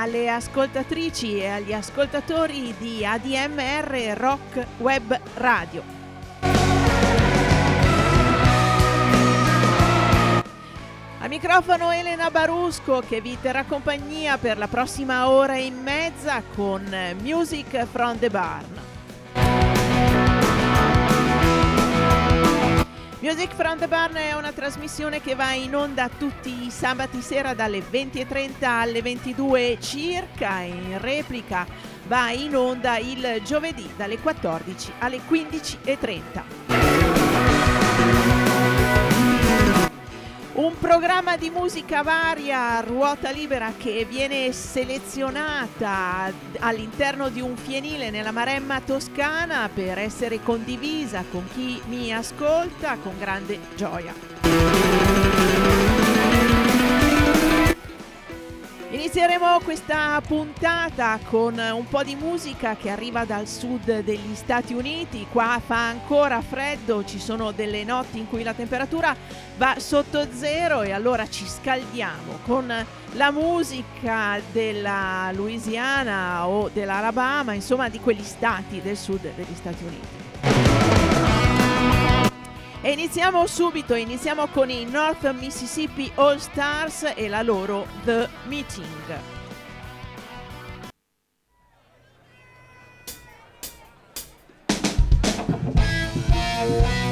alle ascoltatrici e agli ascoltatori di ADMR Rock Web Radio. Al microfono Elena Barusco che vi terrà compagnia per la prossima ora e mezza con Music from the Barn. Music from the Barn è una trasmissione che va in onda tutti i sabati sera dalle 20.30 alle 22 circa e in replica va in onda il giovedì dalle 14 alle 15.30. Un programma di musica varia ruota libera che viene selezionata all'interno di un fienile nella Maremma toscana per essere condivisa con chi mi ascolta con grande gioia. Inizieremo questa puntata con un po' di musica che arriva dal sud degli Stati Uniti. Qua fa ancora freddo, ci sono delle notti in cui la temperatura va sotto zero e allora ci scaldiamo con la musica della Louisiana o dell'Alabama, insomma di quegli stati del sud degli Stati Uniti. E iniziamo subito, iniziamo con i North Mississippi All Stars e la loro The Meeting. tell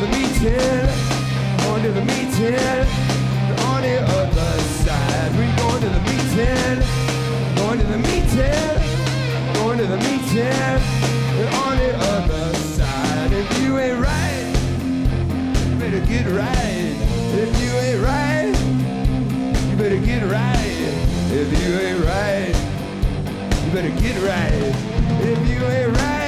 the meeting, on to the meeting, on the other side. We're going to the meeting, going to the meeting, going to the meeting, on the other side. If you ain't right, you better get right. If you ain't right, you better get right. If you ain't right, you better get right. If you ain't right.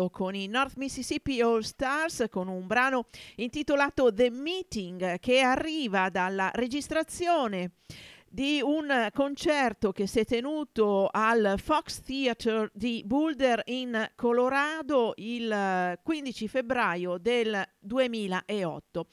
Iniziato con i North Mississippi All Stars con un brano intitolato The Meeting che arriva dalla registrazione di un concerto che si è tenuto al Fox Theatre di Boulder in Colorado il eh, 15 febbraio del 2008.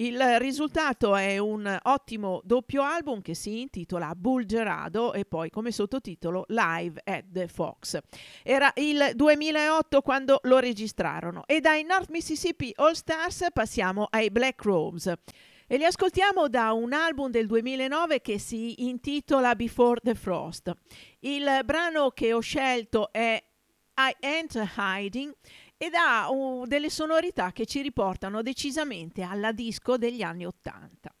Il risultato è un ottimo doppio album che si intitola Bulgerado e poi come sottotitolo Live at the Fox. Era il 2008 quando lo registrarono e dai North Mississippi All Stars passiamo ai Black Rose. E li ascoltiamo da un album del 2009 che si intitola Before the Frost. Il brano che ho scelto è I Ain't Hiding ed ha uh, delle sonorità che ci riportano decisamente alla disco degli anni Ottanta.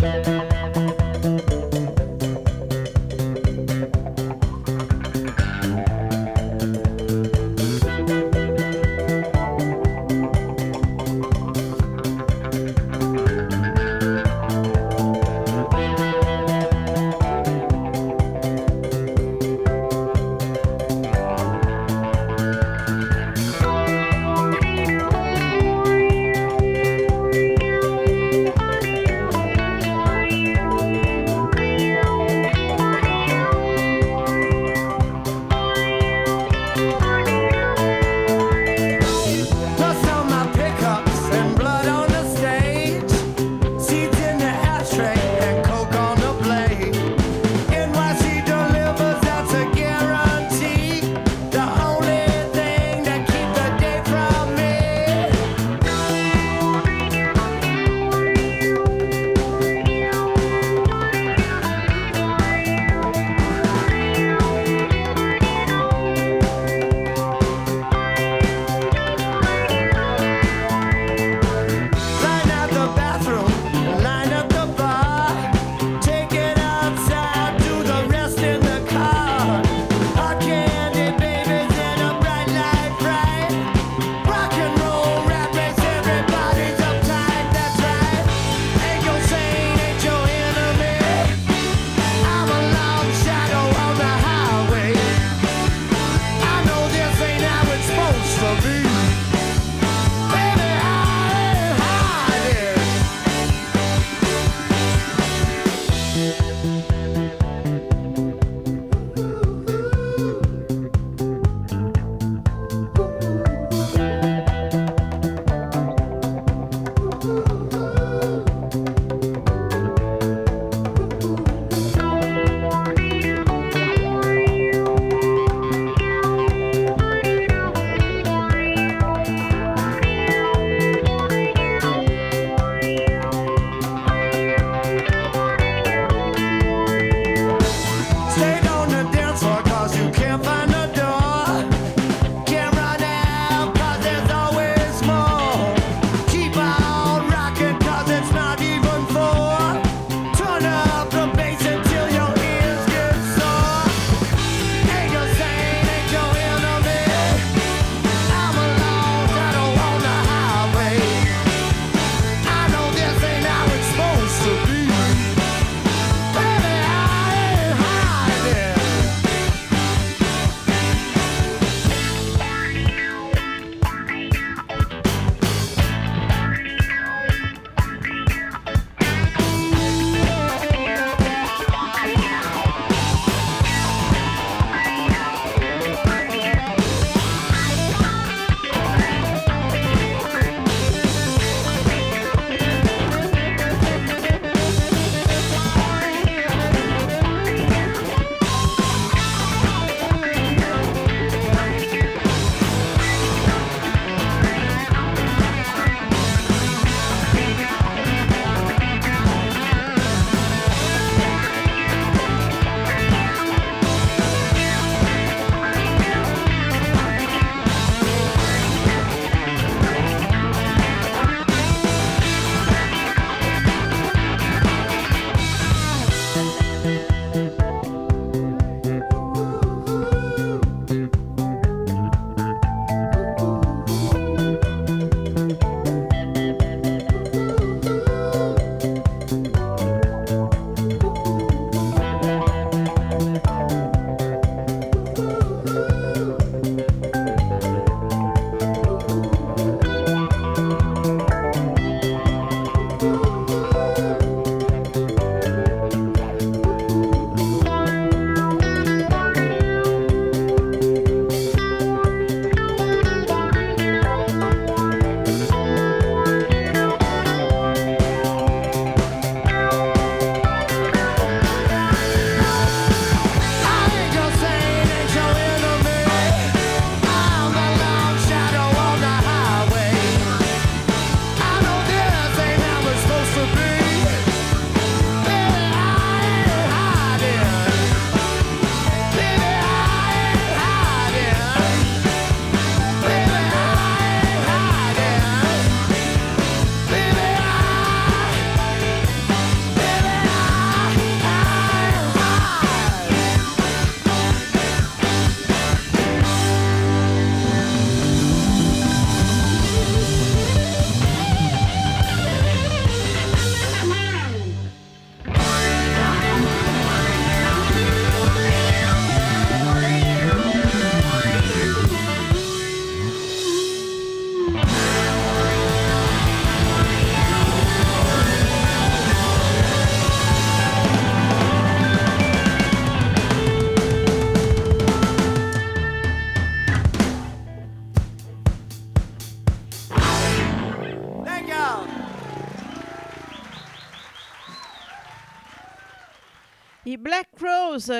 If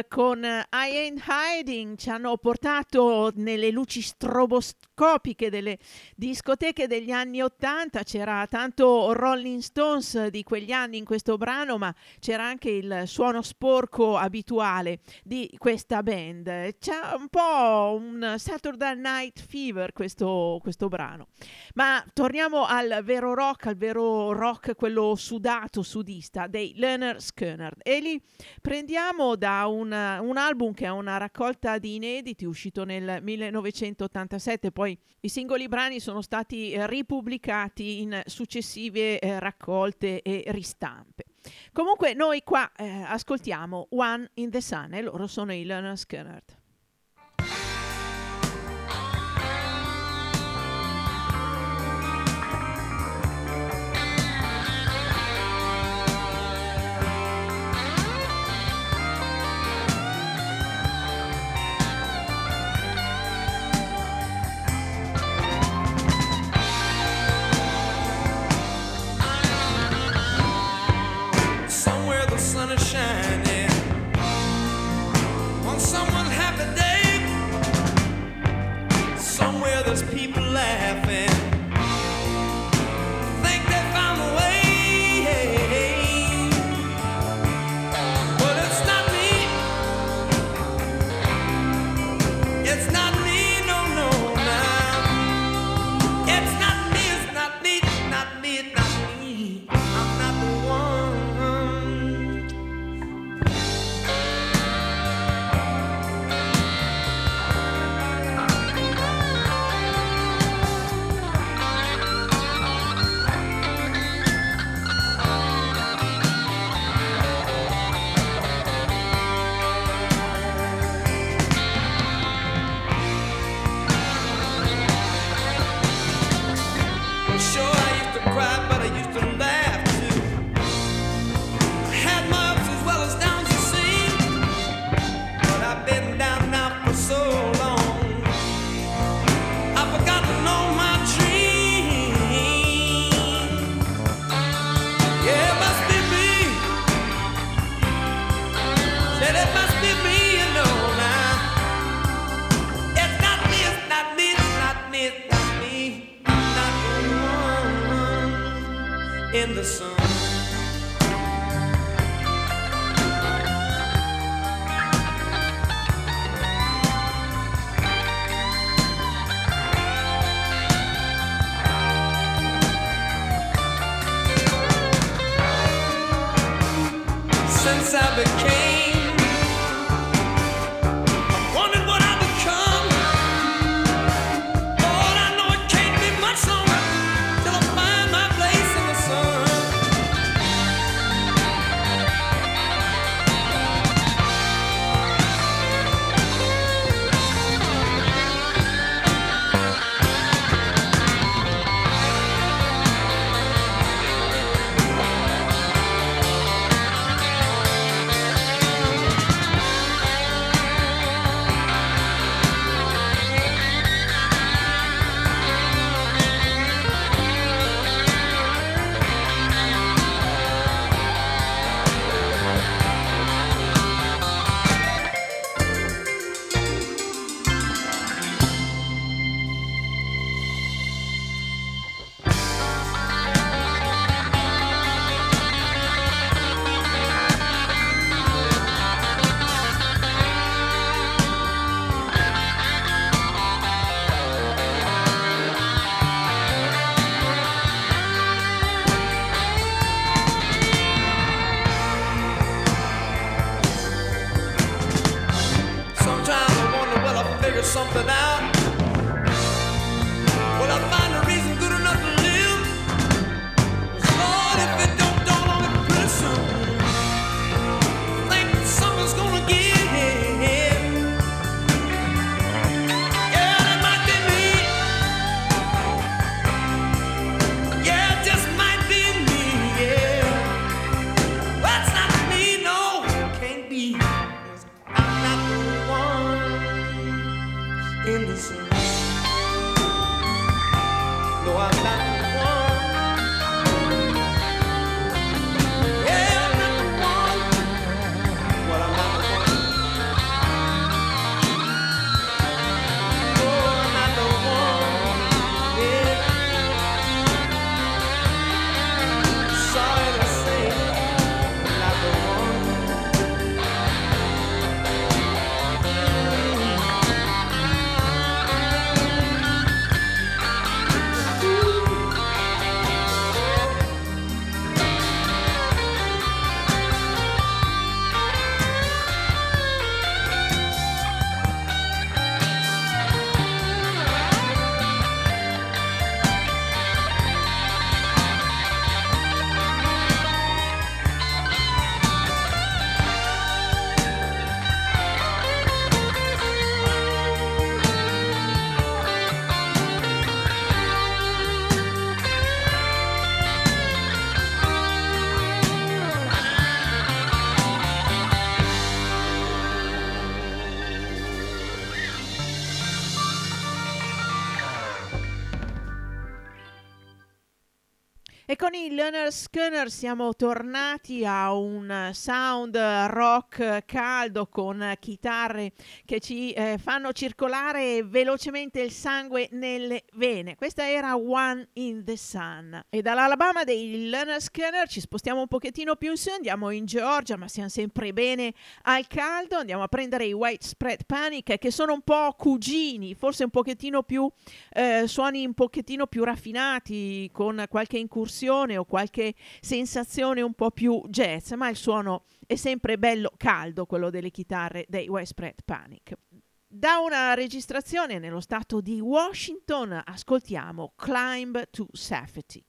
con I Ain't Hiding ci hanno portato nelle luci stroboscopiche delle discoteche degli anni Ottanta. C'era tanto Rolling Stones di quegli anni in questo brano, ma c'era anche il suono sporco abituale di questa band. C'è un po' un Saturday Night Fever questo, questo brano. Ma torniamo al vero rock, al vero rock, quello sudato, sudista dei Leonard Skinner. E lì prendiamo da un, un, album che è una raccolta di inediti uscito nel 1987, poi i singoli brani sono stati ripubblicati in successive eh, raccolte e ristampe. Comunque noi qua eh, ascoltiamo One in the Sun e loro sono i Leonard Skinner. in the sun. I Leonard Skinner siamo tornati a un sound rock caldo con chitarre che ci eh, fanno circolare velocemente il sangue nelle vene. Questa era One in the Sun. E dall'Alabama dei Leonard Skinner ci spostiamo un pochettino più in su, andiamo in Georgia, ma siamo sempre bene al caldo. Andiamo a prendere i White Spread Panic che sono un po' cugini, forse un pochettino più eh, suoni un pochettino più raffinati con qualche incursione o qualche sensazione un po' più jazz, ma il suono è sempre bello caldo, quello delle chitarre dei Widespread Panic. Da una registrazione nello stato di Washington ascoltiamo Climb to Safety.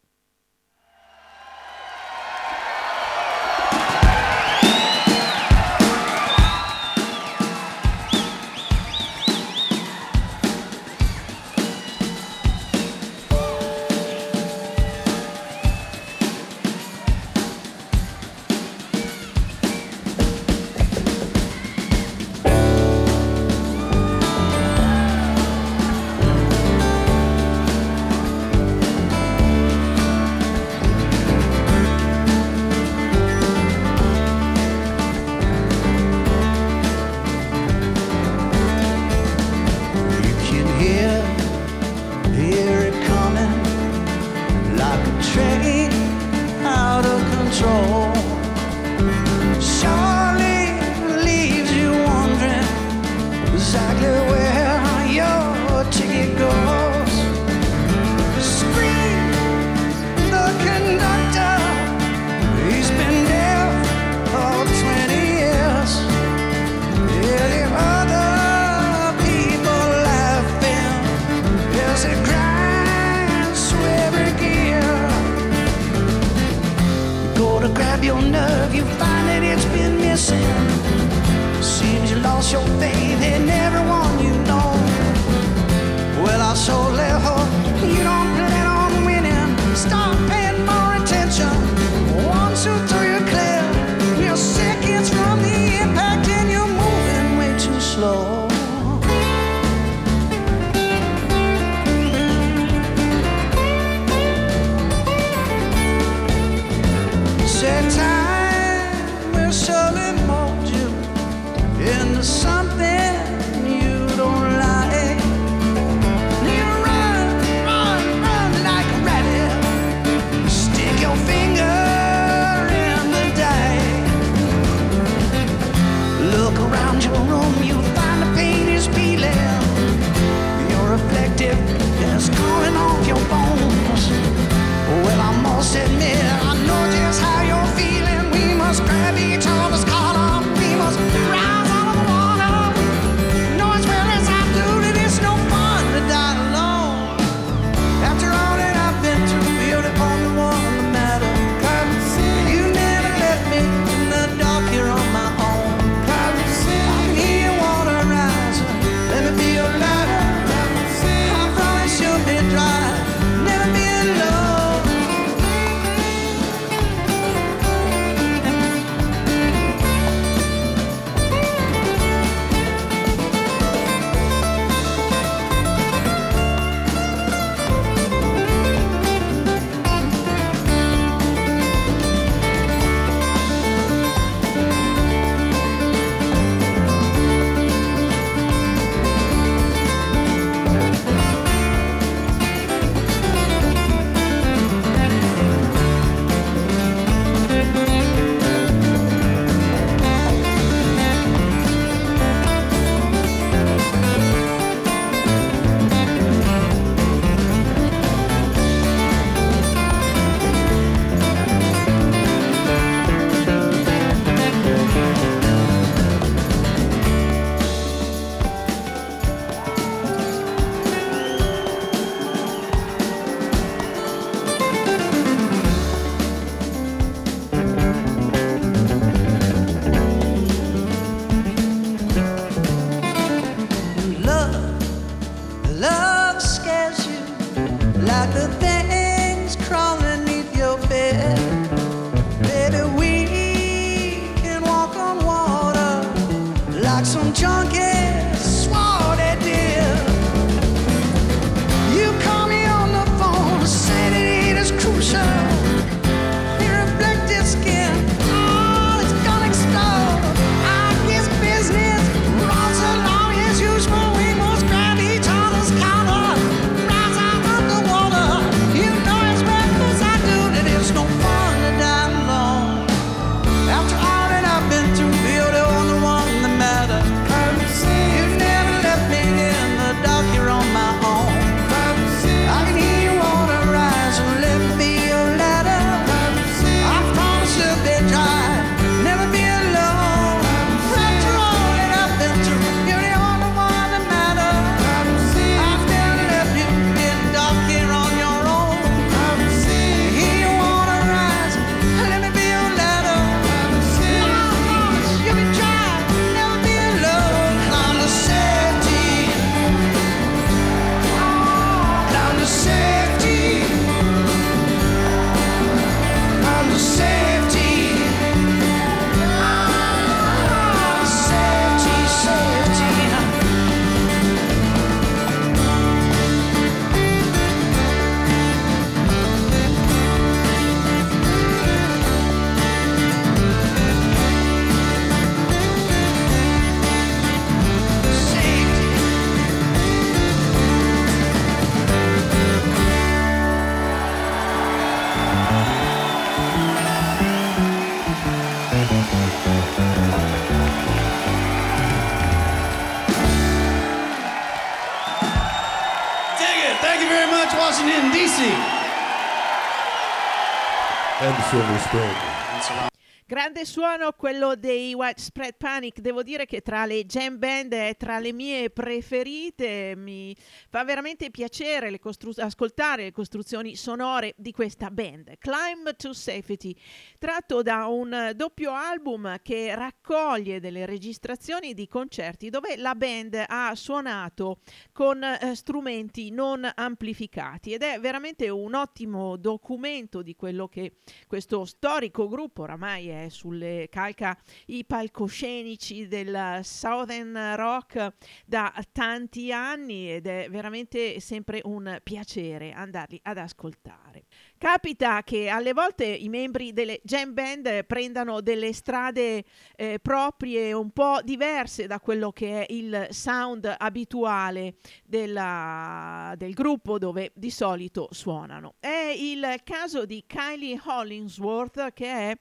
Grande suono quello dei Widespread Panic, devo dire che tra le jam band è tra le mie preferite, mi fa veramente piacere le costru- ascoltare le costruzioni sonore di questa band. Climb to Safety, tratto da un doppio album che raccoglie delle registrazioni di concerti dove la band ha suonato con eh, strumenti non amplificati ed è veramente un ottimo documento di quello che questo storico gruppo oramai è sulle calca i palcoscenici del Southern Rock da tanti anni ed è veramente sempre un piacere andarli ad ascoltare. Capita che alle volte i membri delle jam band prendano delle strade eh, proprie un po' diverse da quello che è il sound abituale della, del gruppo dove di solito suonano. È il caso di Kylie Hollingsworth che è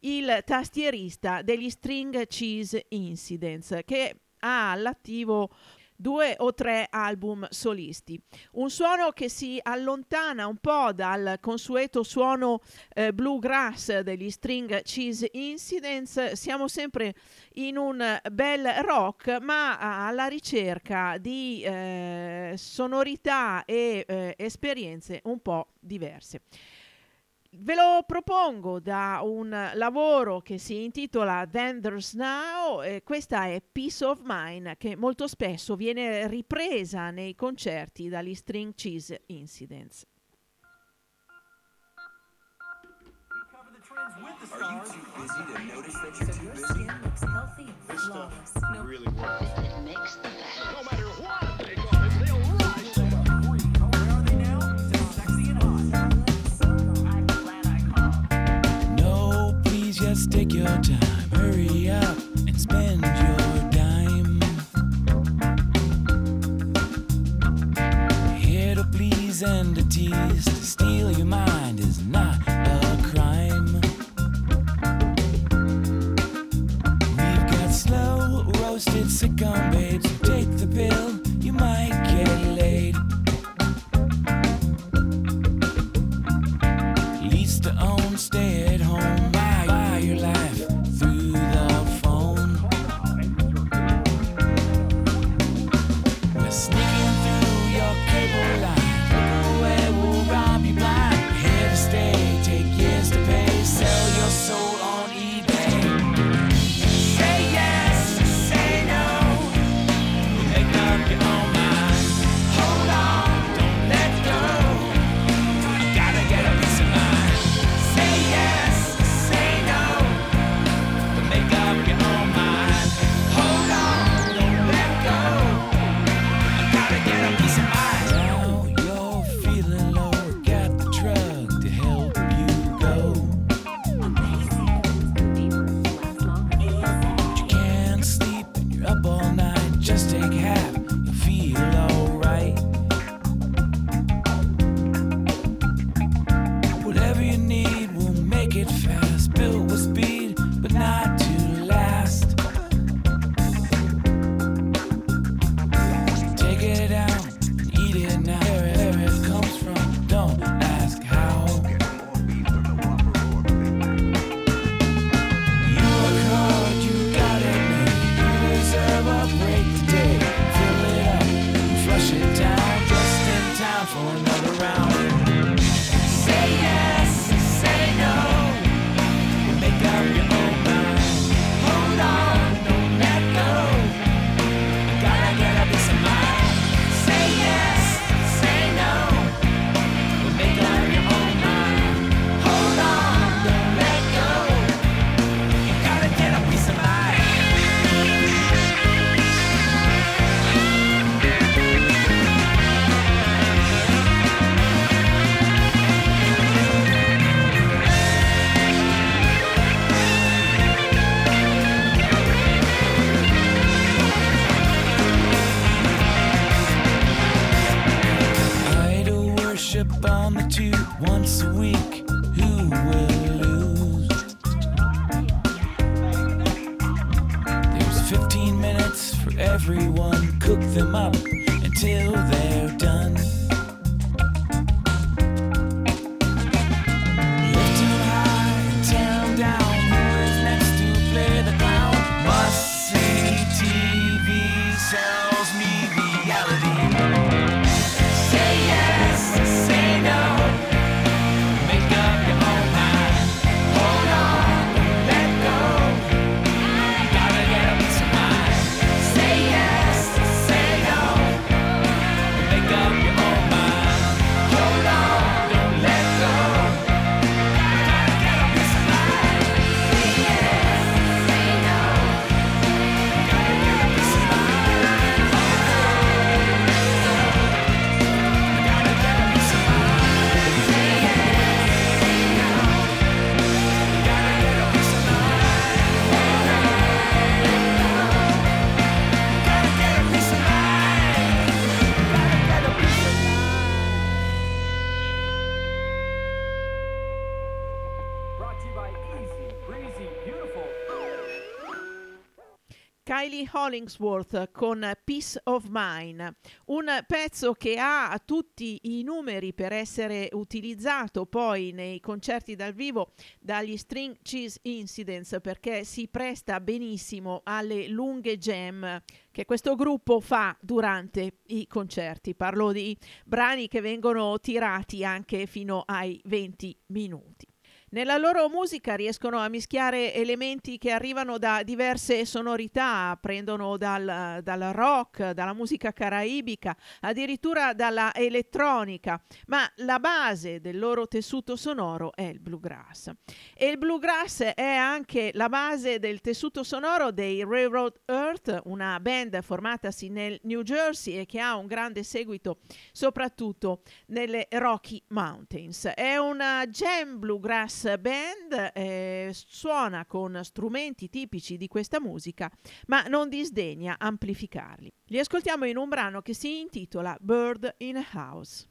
il tastierista degli String Cheese Incidents che ha all'attivo due o tre album solisti. Un suono che si allontana un po' dal consueto suono eh, bluegrass degli String Cheese Incidents. Siamo sempre in un bel rock, ma alla ricerca di eh, sonorità e eh, esperienze un po' diverse. Ve lo propongo da un lavoro che si intitola Vendors Now, eh, questa è Peace of Mind che molto spesso viene ripresa nei concerti dagli String Cheese Incidents. Are you too busy to notice that you're too busy? looks healthy and This stuff flawless. No really works. it makes the best. No matter Your time. Everyone. Cook them up until they're done. Hollingsworth con Peace of Mine, un pezzo che ha tutti i numeri per essere utilizzato poi nei concerti dal vivo dagli String Cheese Incidents perché si presta benissimo alle lunghe jam che questo gruppo fa durante i concerti. Parlo di brani che vengono tirati anche fino ai 20 minuti. Nella loro musica riescono a mischiare elementi che arrivano da diverse sonorità, prendono dal, dal, rock, dalla musica caraibica, addirittura dalla elettronica, ma la base del loro tessuto sonoro è il bluegrass. E il bluegrass è anche la base del tessuto sonoro dei Railroad Earth, una band formatasi nel New Jersey e che ha un grande seguito soprattutto nelle Rocky Mountains. È una jam bluegrass band eh, suona con strumenti tipici di questa musica, ma non disdegna amplificarli. Li ascoltiamo in un brano che si intitola Bird in a House.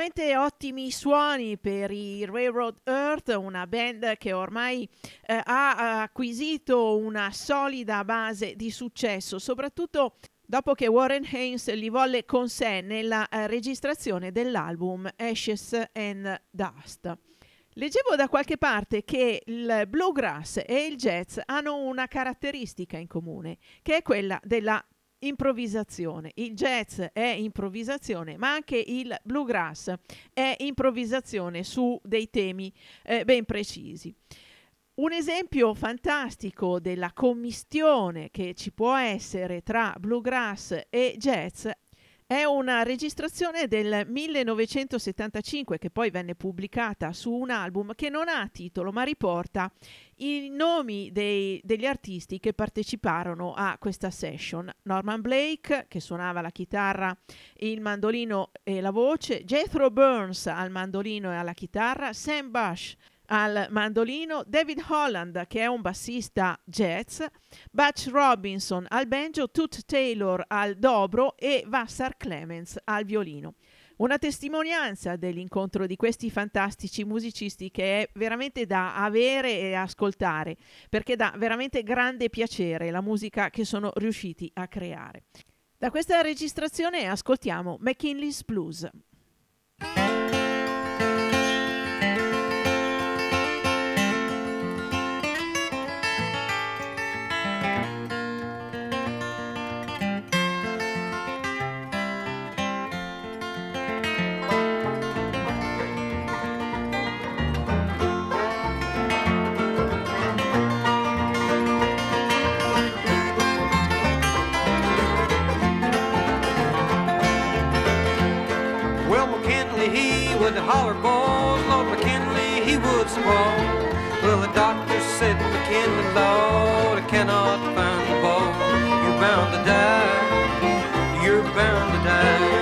Veramente ottimi suoni per i Railroad Earth, una band che ormai eh, ha acquisito una solida base di successo, soprattutto dopo che Warren Haynes li volle con sé nella eh, registrazione dell'album Ashes and Dust. Leggevo da qualche parte che il bluegrass e il jazz hanno una caratteristica in comune, che è quella della improvvisazione. Il jazz è improvvisazione, ma anche il bluegrass è improvvisazione su dei temi eh, ben precisi. Un esempio fantastico della commistione che ci può essere tra bluegrass e jazz è una registrazione del 1975 che poi venne pubblicata su un album che non ha titolo ma riporta i nomi dei- degli artisti che parteciparono a questa session. Norman Blake che suonava la chitarra, il mandolino e la voce, Jethro Burns al mandolino e alla chitarra, Sam Bush al mandolino, David Holland che è un bassista jazz, Butch Robinson al banjo, Toots Taylor al dobro e Vassar Clemens al violino. Una testimonianza dell'incontro di questi fantastici musicisti che è veramente da avere e ascoltare, perché dà veramente grande piacere la musica che sono riusciti a creare. Da questa registrazione ascoltiamo McKinley's Blues. Would holler balls. Lord McKinley, he would squall. Well, the doctor said, McKinley, Lord, I cannot find the ball. You're bound to die. You're bound to die.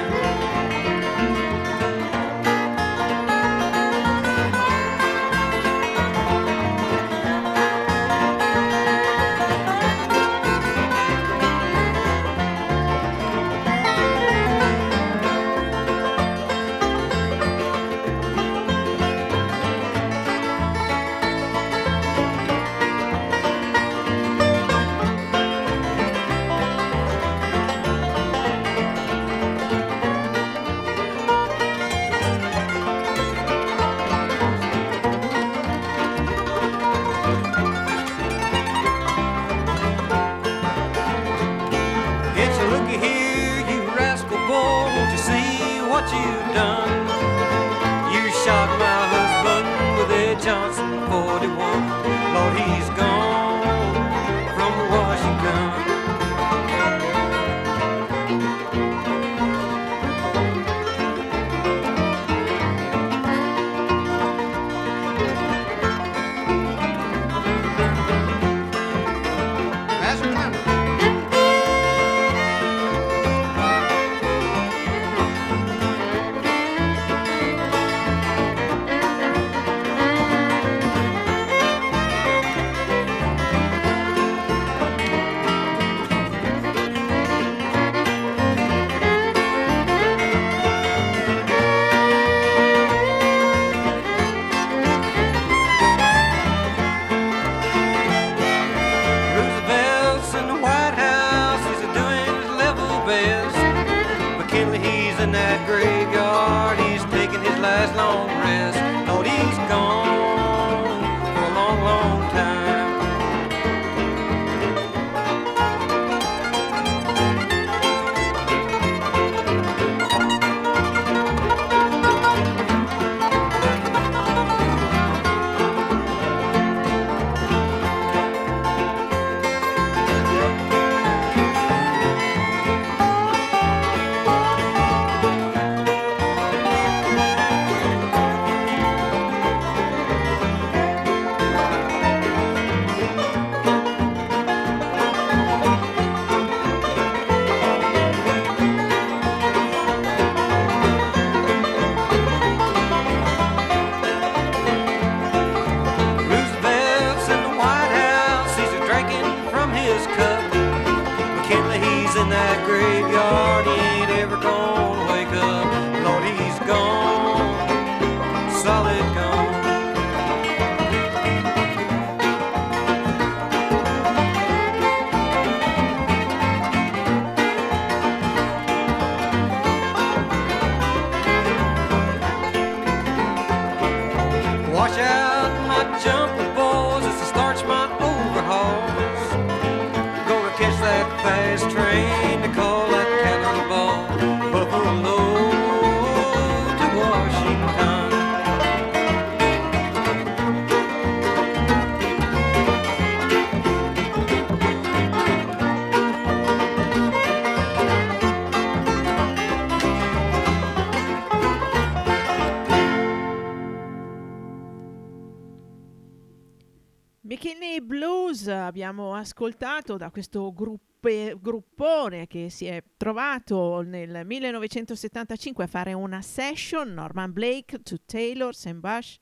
Ascoltato da questo gruppe- gruppone che si è trovato nel 1975 a fare una session, Norman Blake, To Taylor, Sam Bush,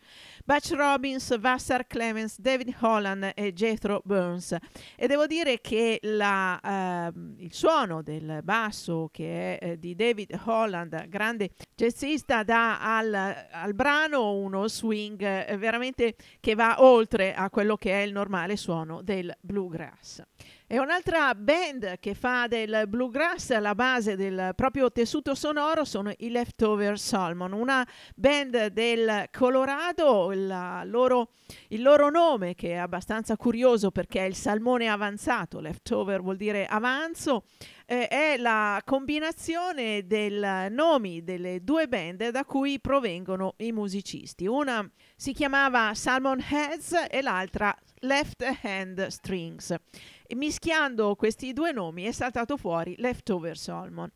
Butch Robbins, Vassar Clemens, David Holland e Jethro Burns. E devo dire che la, ehm, il suono del basso che è eh, di David Holland, grande jazzista, dà al, al brano uno swing eh, veramente che va oltre a quello che è il normale suono del bluegrass. E un'altra band che fa del bluegrass la base del proprio tessuto sonoro sono i Leftover Salmon, una band del Colorado, loro, il loro nome che è abbastanza curioso perché è il salmone avanzato, leftover vuol dire avanzo, eh, è la combinazione dei nomi delle due band da cui provengono i musicisti. Una si chiamava Salmon Heads e l'altra Left Hand Strings. E mischiando questi due nomi è saltato fuori Leftover Salmon.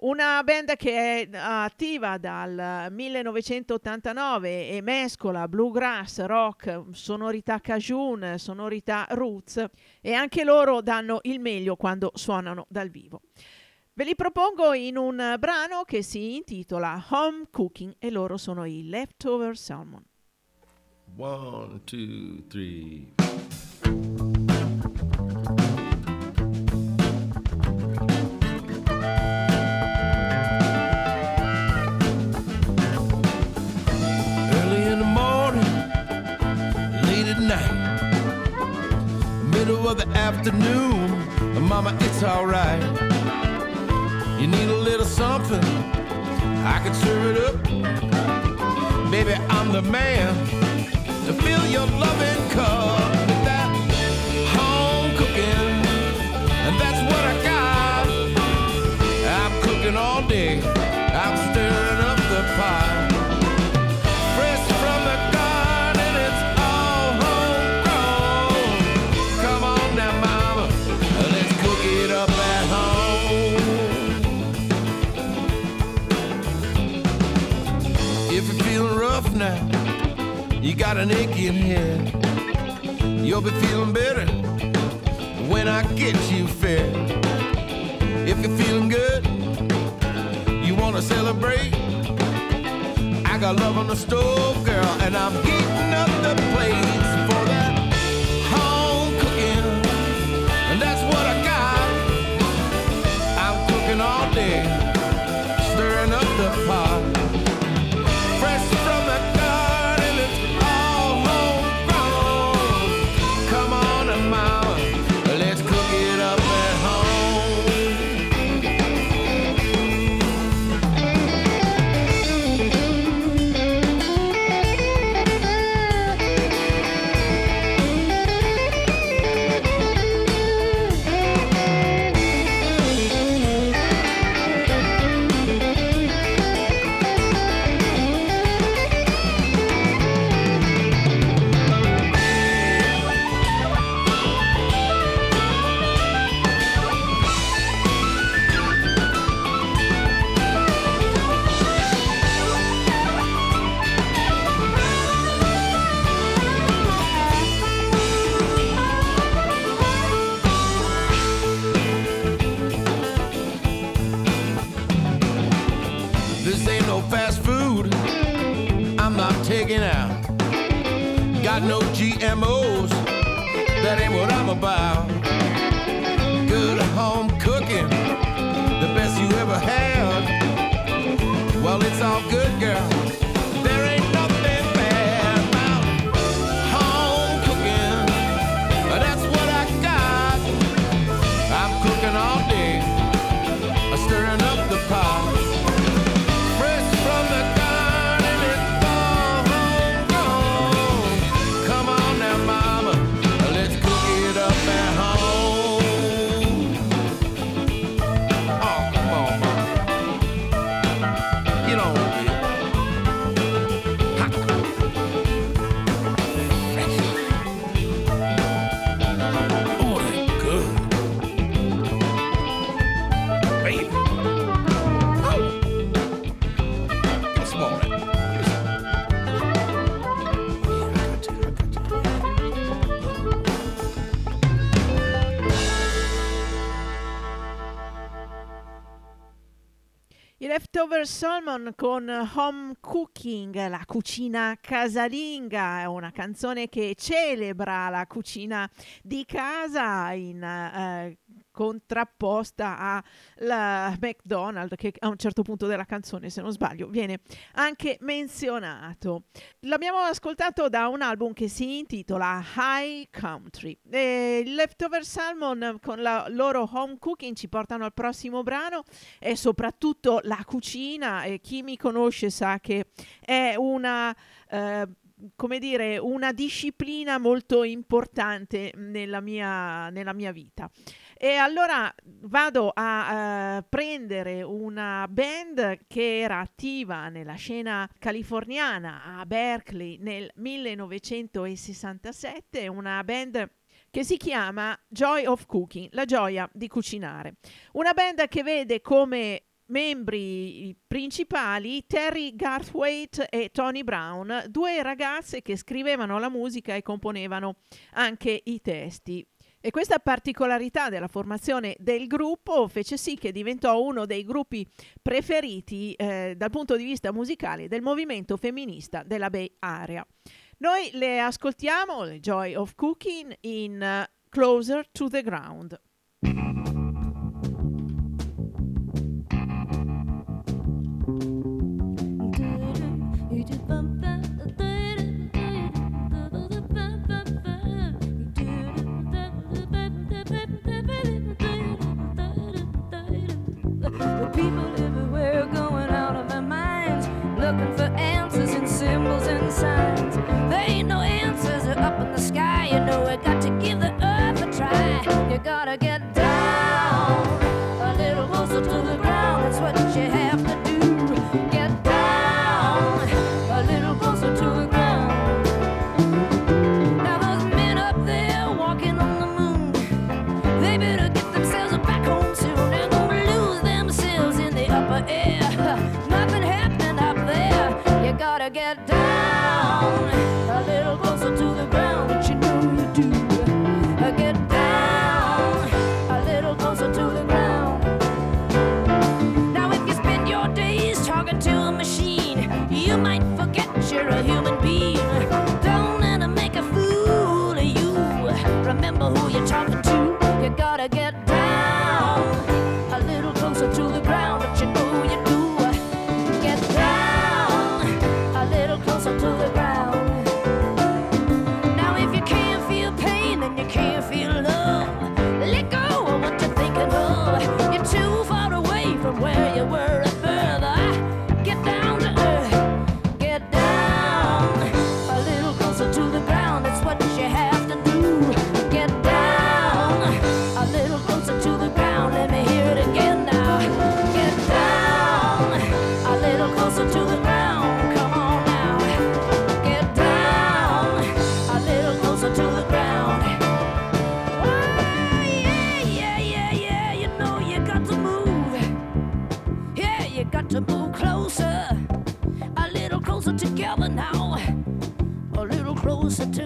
Una band che è attiva dal 1989 e mescola bluegrass, rock, sonorità cajun, sonorità roots e anche loro danno il meglio quando suonano dal vivo. Ve li propongo in un brano che si intitola Home Cooking e loro sono i Leftover Salmon. One, two, three. Early in the morning, late at night, middle of the afternoon, mama, it's alright. You need a little something, I can serve it up. Baby, I'm the man to fill your loving cup that home cooking, and that's what I got. I'm cooking all day, got an aching head. You'll be feeling better when I get you fed. If you're feeling good, you wanna celebrate. I got love on the stove, girl, and I'm heating up the place about. Leftover Salmon con Home Cooking, la cucina casalinga, è una canzone che celebra la cucina di casa in eh, contrapposta alla McDonald's che a un certo punto della canzone, se non sbaglio, viene anche menzionato. L'abbiamo ascoltato da un album che si intitola High Country. E Leftover Salmon con la loro home cooking ci portano al prossimo brano e soprattutto la cucina e chi mi conosce sa che è una eh, come dire una disciplina molto importante nella mia, nella mia vita e allora vado a eh, prendere una band che era attiva nella scena californiana a Berkeley nel 1967 una band che si chiama Joy of Cooking, la gioia di cucinare. Una band che vede come membri principali Terry Garthwaite e Tony Brown, due ragazze che scrivevano la musica e componevano anche i testi. E questa particolarità della formazione del gruppo fece sì che diventò uno dei gruppi preferiti eh, dal punto di vista musicale del movimento femminista della Bay Area. Noi le ascoltiamo, le Joy of Cooking, in uh, Closer to the Ground. The looking for answers in symbols and signs. There ain't no answers up in the sky. You know we got to give the earth a try. You gotta get down closer to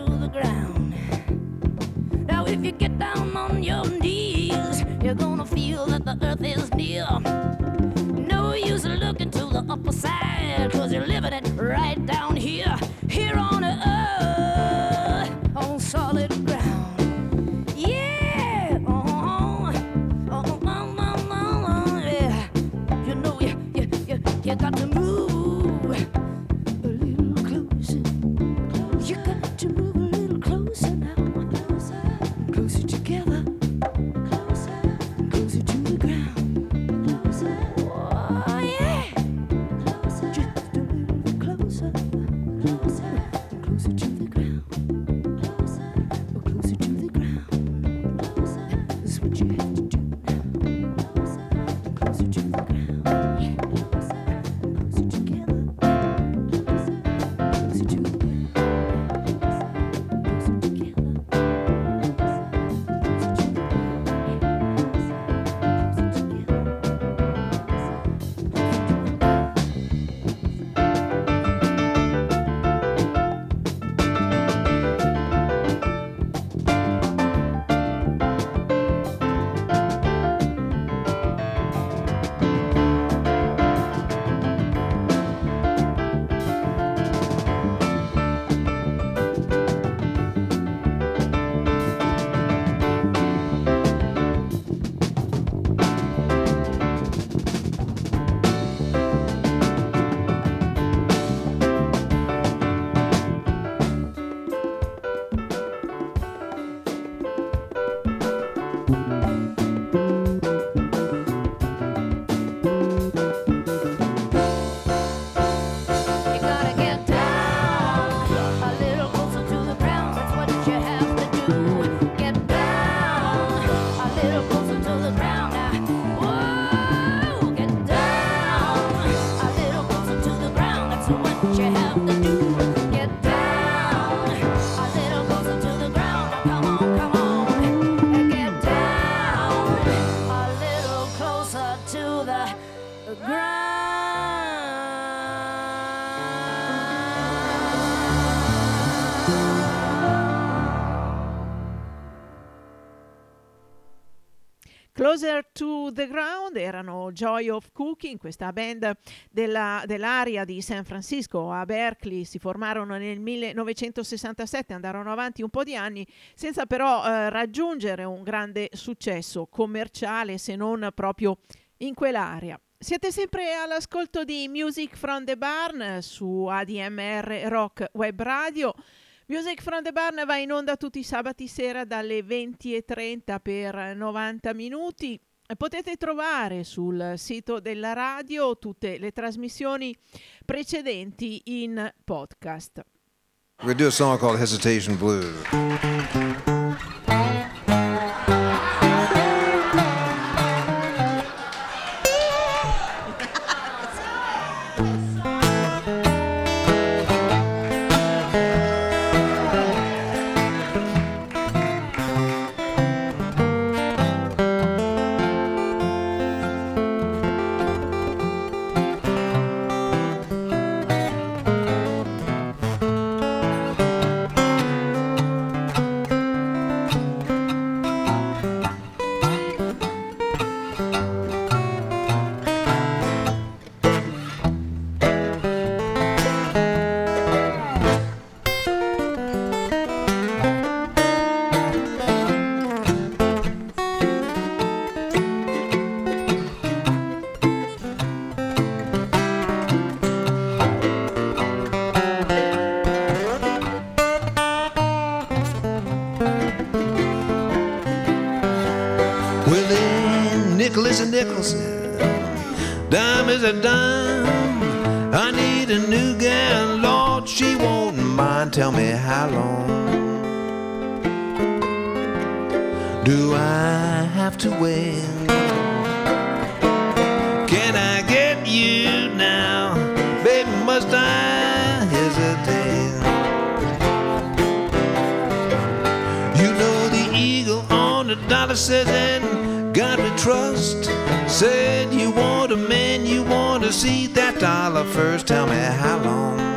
the Ground erano Joy of Cooking, questa band della- dell'area di San Francisco a Berkeley, si formarono nel 1967, andarono avanti un po' di anni senza però eh, raggiungere un grande successo commerciale se non proprio in quell'area. Siete sempre all'ascolto di Music from the Barn su ADMR Rock Web Radio. Music from the Barn va in onda tutti i sabati sera dalle 20.30 per 90 minuti. Potete trovare sul sito della radio tutte le trasmissioni precedenti in podcast. Gonna do a song called Hesitation Blues. Can I get you now? Baby, must I hesitate? You know the eagle on the dollar says, and God we trust. Said you want a man, you want to see that dollar first. Tell me how long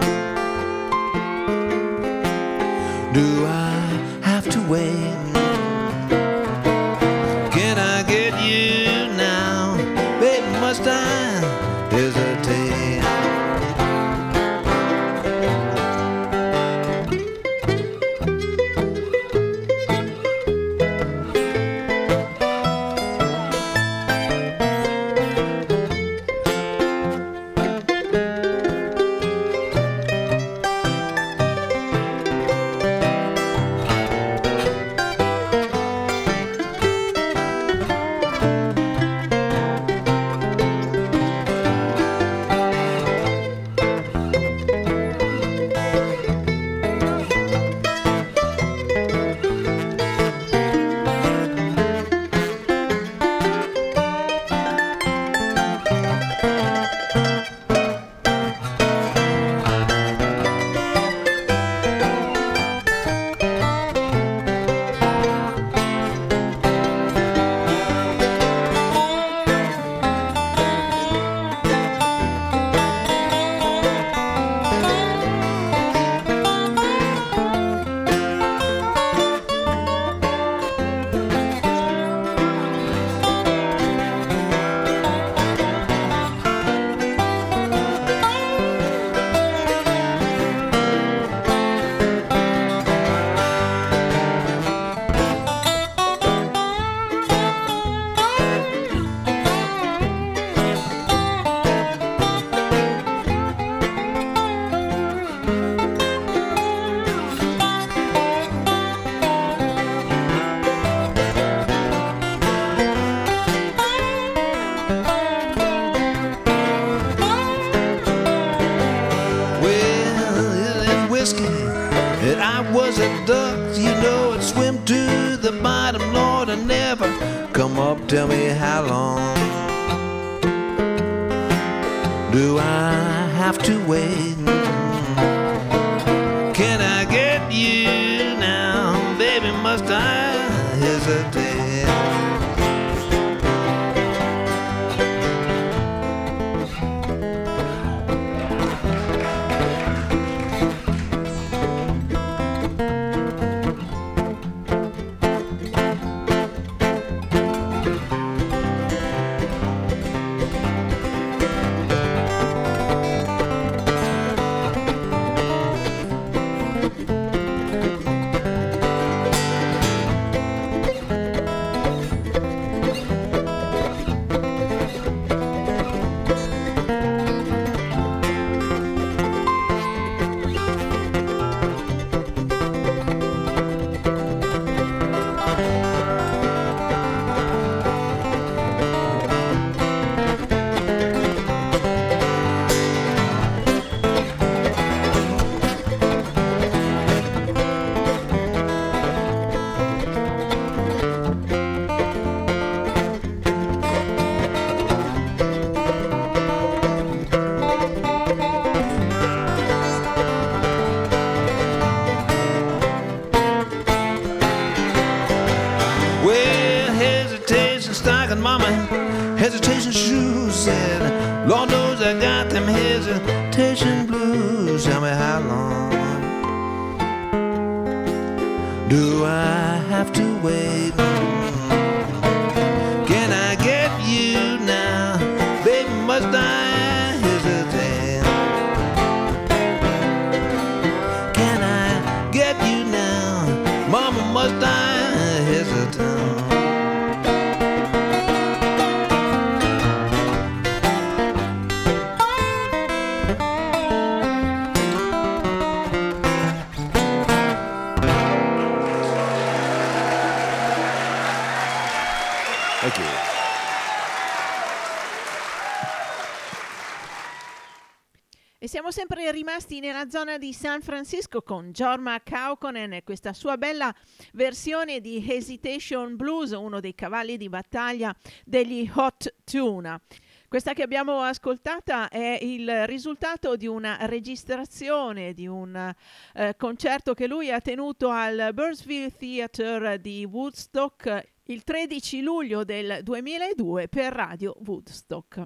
zona di San Francisco con Jorma Kaukonen e questa sua bella versione di Hesitation Blues, uno dei cavalli di battaglia degli Hot Tuna. Questa che abbiamo ascoltata è il risultato di una registrazione di un eh, concerto che lui ha tenuto al Burnsville Theatre di Woodstock il 13 luglio del 2002 per Radio Woodstock.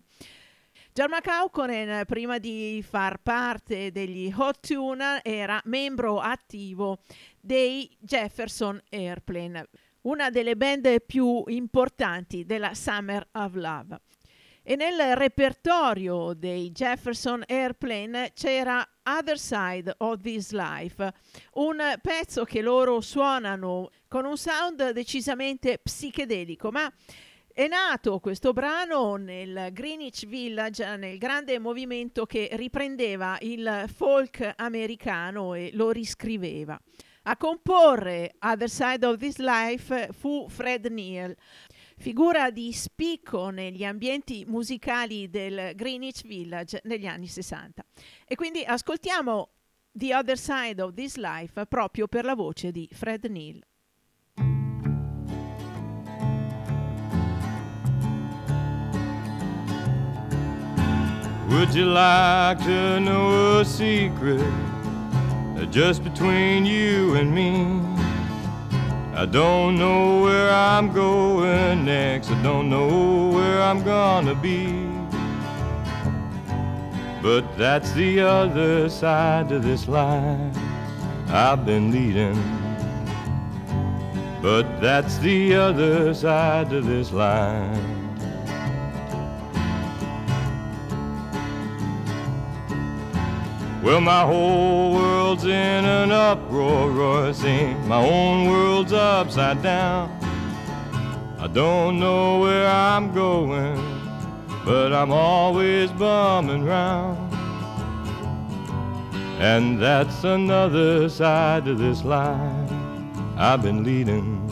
Jarma Kaukonen, prima di far parte degli Hot Tuna, era membro attivo dei Jefferson Airplane, una delle band più importanti della Summer of Love. E nel repertorio dei Jefferson Airplane c'era Other Side of This Life, un pezzo che loro suonano con un sound decisamente psichedelico, ma è nato questo brano nel Greenwich Village, nel grande movimento che riprendeva il folk americano e lo riscriveva. A comporre Other Side of This Life fu Fred Neal, figura di spicco negli ambienti musicali del Greenwich Village negli anni 60. E quindi ascoltiamo The Other Side of This Life proprio per la voce di Fred Neal. Would you like to know a secret just between you and me? I don't know where I'm going next. I don't know where I'm gonna be. But that's the other side of this life I've been leading. But that's the other side of this life. Well, my whole world's in an uproar, roar, sing. My own world's upside down. I don't know where I'm going, but I'm always bumming round. And that's another side to this life I've been leading.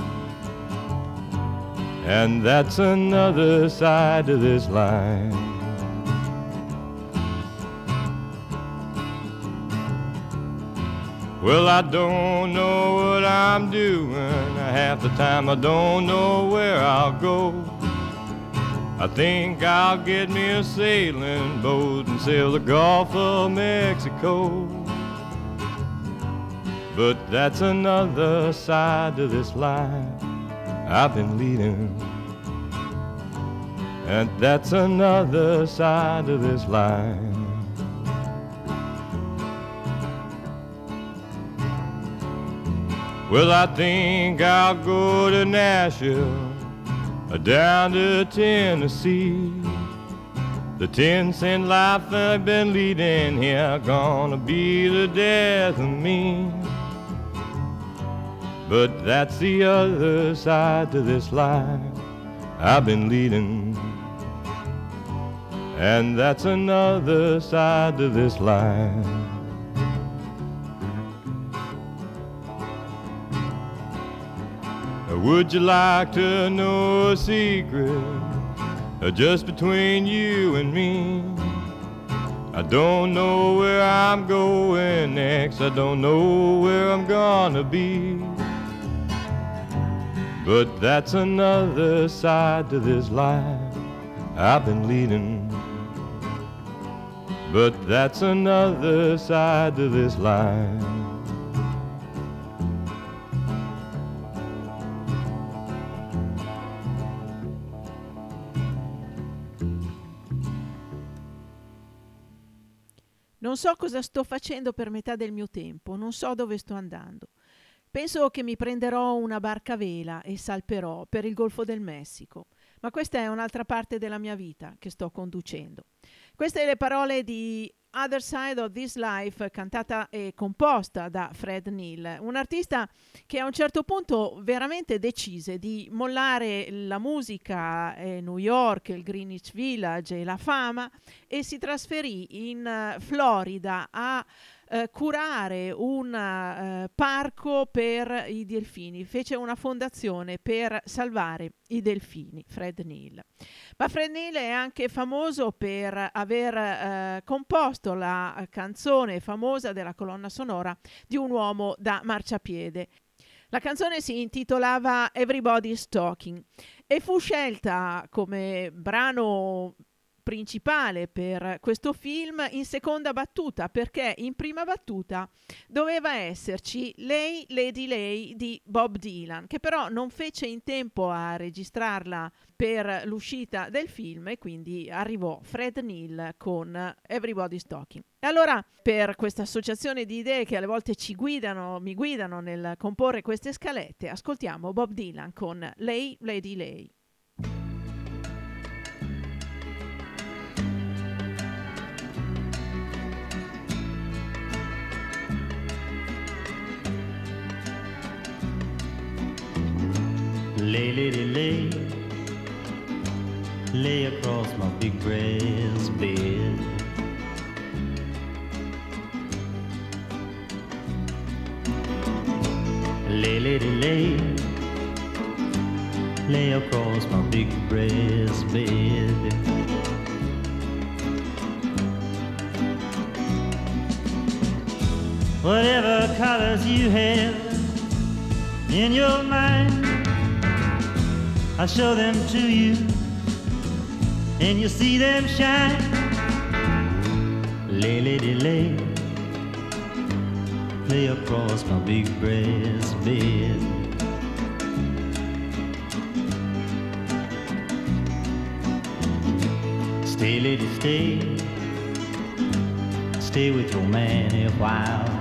And that's another side to this life. Well, I don't know what I'm doing. Half the time I don't know where I'll go. I think I'll get me a sailing boat and sail the Gulf of Mexico. But that's another side to this life I've been leading. And that's another side to this life. Well, I think I'll go to Nashville, or down to Tennessee. The ten cent life I've been leading here gonna be the death of me. But that's the other side to this life I've been leading. And that's another side to this life. Would you like to know a secret uh, just between you and me? I don't know where I'm going next. I don't know where I'm gonna be. But that's another side to this life I've been leading. But that's another side to this life. So cosa sto facendo per metà del mio tempo, non so dove sto andando. Penso che mi prenderò una barca a vela e salperò per il Golfo del Messico, ma questa è un'altra parte della mia vita che sto conducendo. Queste le parole di Other Side of This Life, cantata e composta da Fred Neil, un artista che a un certo punto veramente decise di mollare la musica, eh, New York, il Greenwich Village e la fama e si trasferì in eh, Florida a eh, curare un eh, parco per i delfini, fece una fondazione per salvare i delfini, Fred Neil. Ma Fred Neil è anche famoso per aver eh, composto la canzone famosa della colonna sonora di un uomo da marciapiede. La canzone si intitolava Everybody's Talking e fu scelta come brano principale per questo film in seconda battuta perché in prima battuta doveva esserci Lei Lady Lay di Bob Dylan che però non fece in tempo a registrarla per l'uscita del film e quindi arrivò Fred Neil con Everybody's Talking. E allora per questa associazione di idee che alle volte ci guidano, mi guidano nel comporre queste scalette, ascoltiamo Bob Dylan con Lei Lady Lay. Lay, lady, lay, lay across my big brass bed. Lay, lady, lay, lay across my big brass bed. Whatever colors you have in your mind. I'll show them to you, and you'll see them shine. Lay, lady, lay, lay across my big brass bed. Stay, lady, stay, stay with your man a while.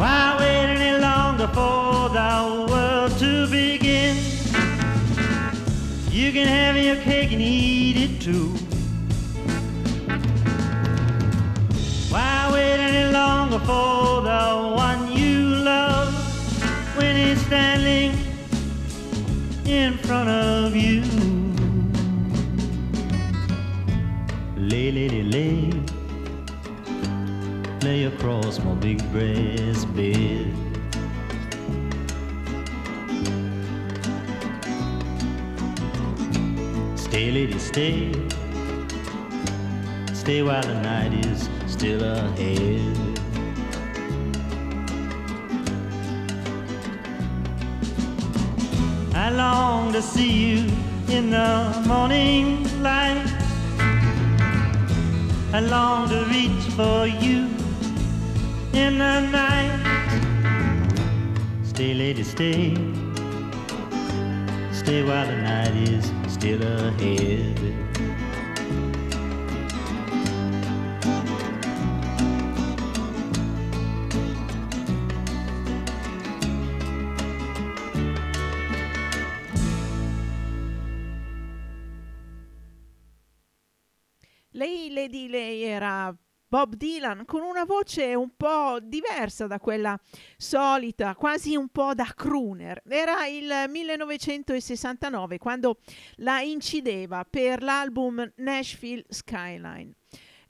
Why wait any longer for the world to begin? You can have your cake and eat it too. Why wait any longer for the one you love when he's standing in front of you? Lay, lady, lay lay across my big brass bed. Stay, lady, stay. Stay while the night is still ahead. I long to see you in the morning light. I long to reach for you in the night. Stay, lady, stay. Stay while the night is still ahead. Bob Dylan con una voce un po' diversa da quella solita, quasi un po' da crooner. Era il 1969 quando la incideva per l'album Nashville Skyline.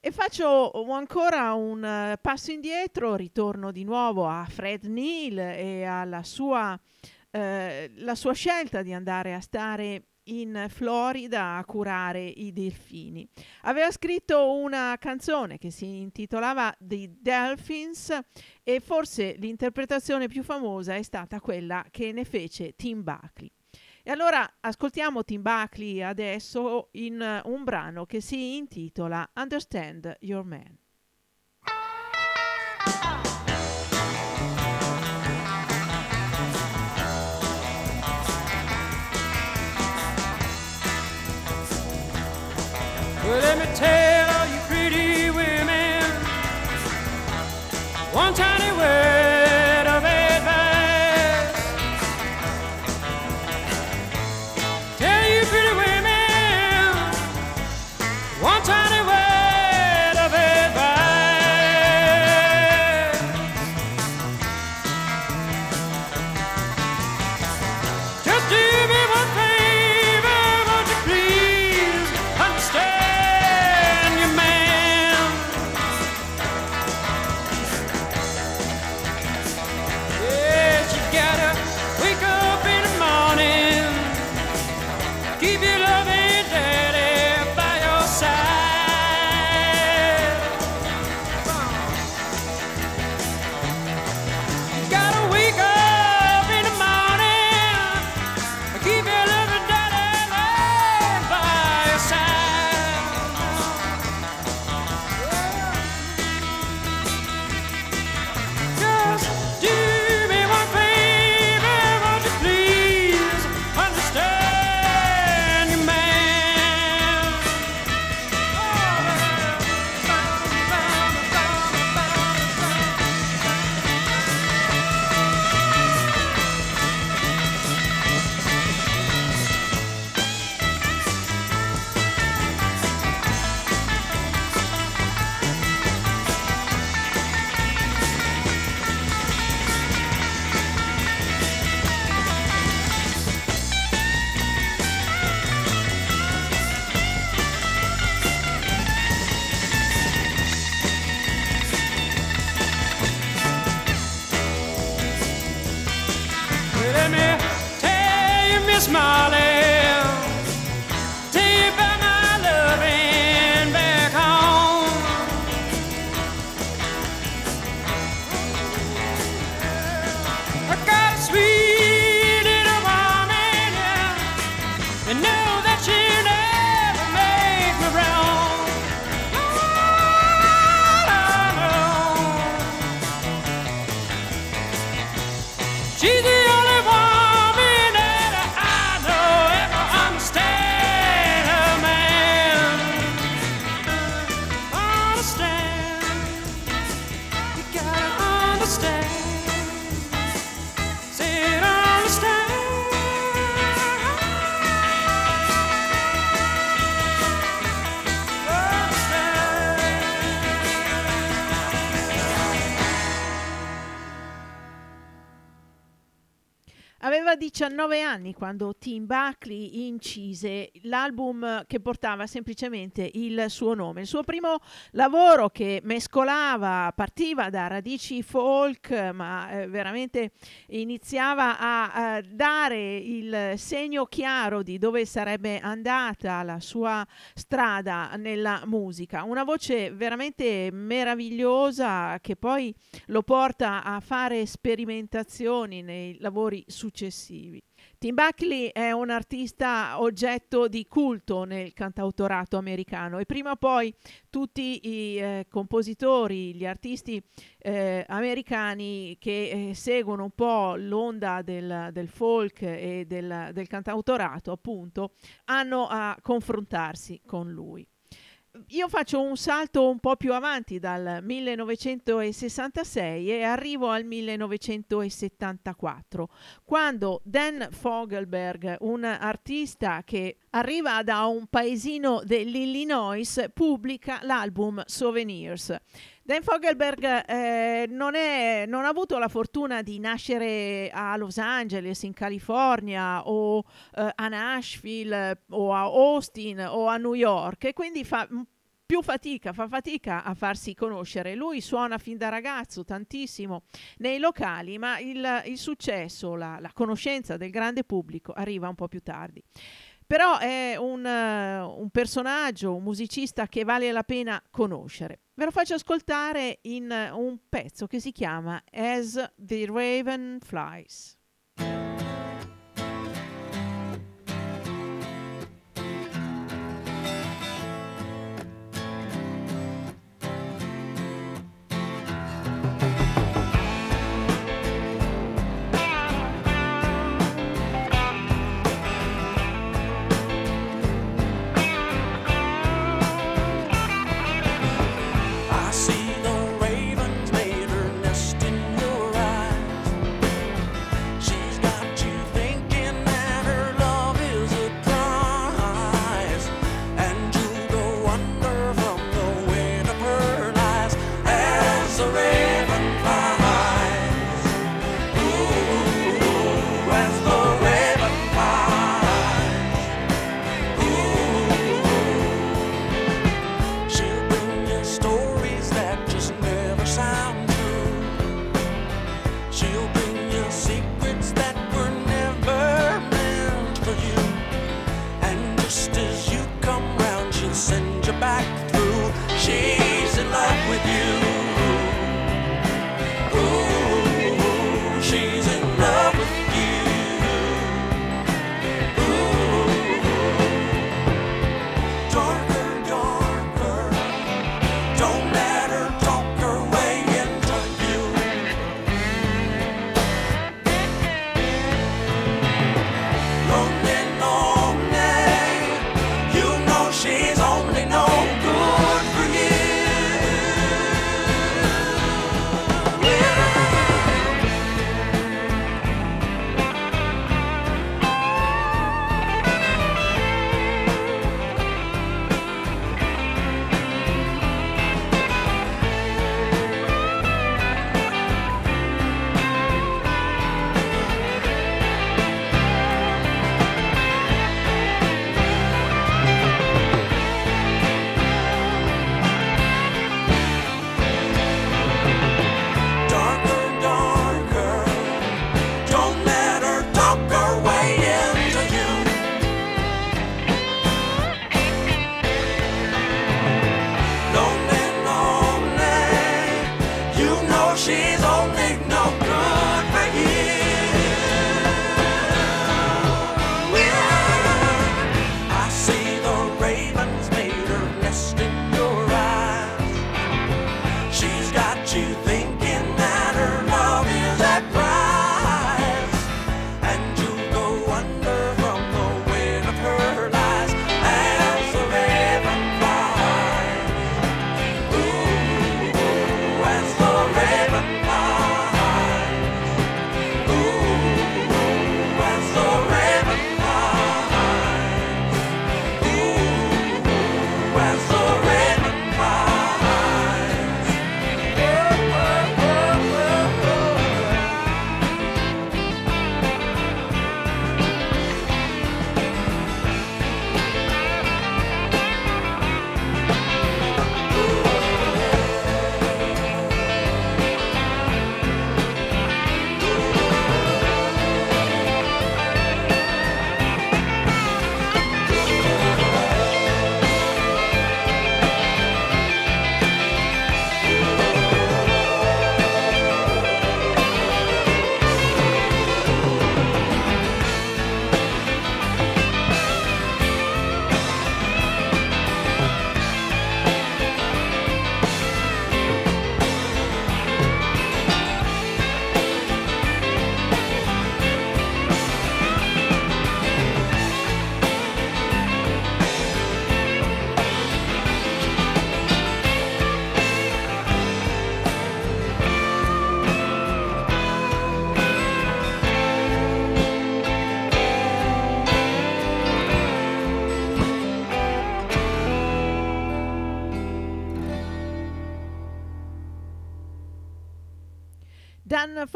E faccio ancora un eh, passo indietro, ritorno di nuovo a Fred Neal e alla sua, eh, sua scelta di andare a stare in Florida a curare i delfini. Aveva scritto una canzone che si intitolava The Dolphins e forse l'interpretazione più famosa è stata quella che ne fece Tim Buckley. E allora ascoltiamo Tim Buckley adesso in eh, un brano che si intitola Understand Your Man. Let me tell you, pretty women, one tiny 19 anni quando Tim Buckley incise l'album che portava semplicemente il suo nome. Il suo primo lavoro che mescolava, partiva da radici folk, ma eh, veramente iniziava a, a dare il segno chiaro di dove sarebbe andata la sua strada nella musica. Una voce veramente meravigliosa che poi lo porta a fare sperimentazioni nei lavori successivi. Tim Buckley è un artista oggetto di culto nel cantautorato americano e prima o poi tutti i eh, compositori, gli artisti eh, americani che eh, seguono un po' l'onda del, del folk e del, del cantautorato, appunto, hanno a confrontarsi con lui. Io faccio un salto un po' più avanti dal 1966 e arrivo al 1974, quando Dan Fogelberg, un artista che arriva da un paesino dell'Illinois, pubblica l'album Souvenirs. Dan Fogelberg eh, non, è, non, ha avuto la fortuna di nascere a Los Angeles, in California, o eh, a Nashville, o a Austin, o a New York, e quindi fa più fatica, fa fatica a farsi conoscere. Lui suona fin da ragazzo tantissimo nei locali, ma il, il successo, la, la conoscenza del grande pubblico arriva un po' più tardi. Però è un, eh, un personaggio, un musicista che vale la pena conoscere. Ve lo faccio ascoltare in eh, un pezzo che si chiama As the Raven Flies.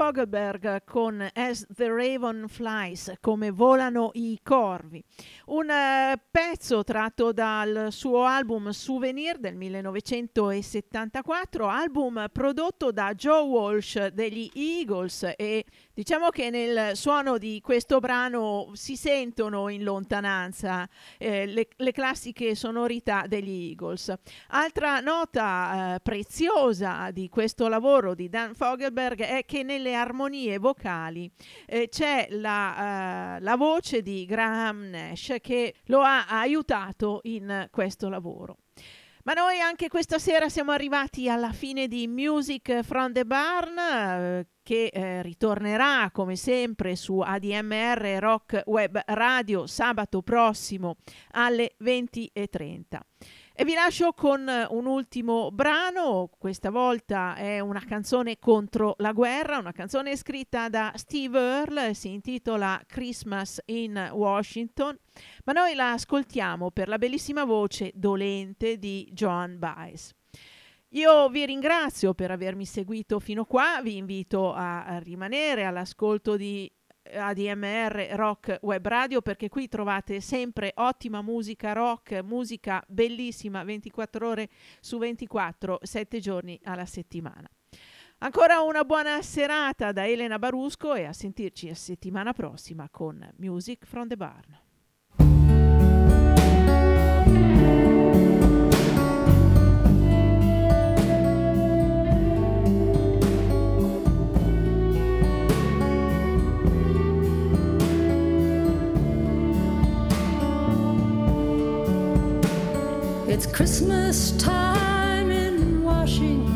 Fogelberg con As the Raven Flies, come volano i corvi, un eh, pezzo tratto dal suo album Souvenir del 1974, album prodotto da Joe Walsh degli Eagles e diciamo che nel suono di questo brano si sentono in lontananza eh, le, le classiche sonorità degli Eagles. Altra nota eh, preziosa di questo lavoro di Dan Fogelberg è che nelle armonie vocali eh, c'è la, eh, la voce di Graham Nash che lo ha aiutato in questo lavoro. Ma noi anche questa sera siamo arrivati alla fine di Music from the Barn eh, che eh, ritornerà come sempre su ADMR Rock Web Radio sabato prossimo alle 20.30. E vi lascio con un ultimo brano, questa volta è una canzone contro la guerra, una canzone scritta da Steve Earle, si intitola Christmas in Washington, ma noi la ascoltiamo per la bellissima voce dolente di Joan Baez. Io vi ringrazio per avermi seguito fino qua, vi invito a rimanere all'ascolto di ADMR Rock Web Radio perché qui trovate sempre ottima musica rock, musica bellissima 24 ore su 24, 7 giorni alla settimana. Ancora una buona serata da Elena Barusco e a sentirci la settimana prossima con Music from the Barn. It's Christmas time in Washington.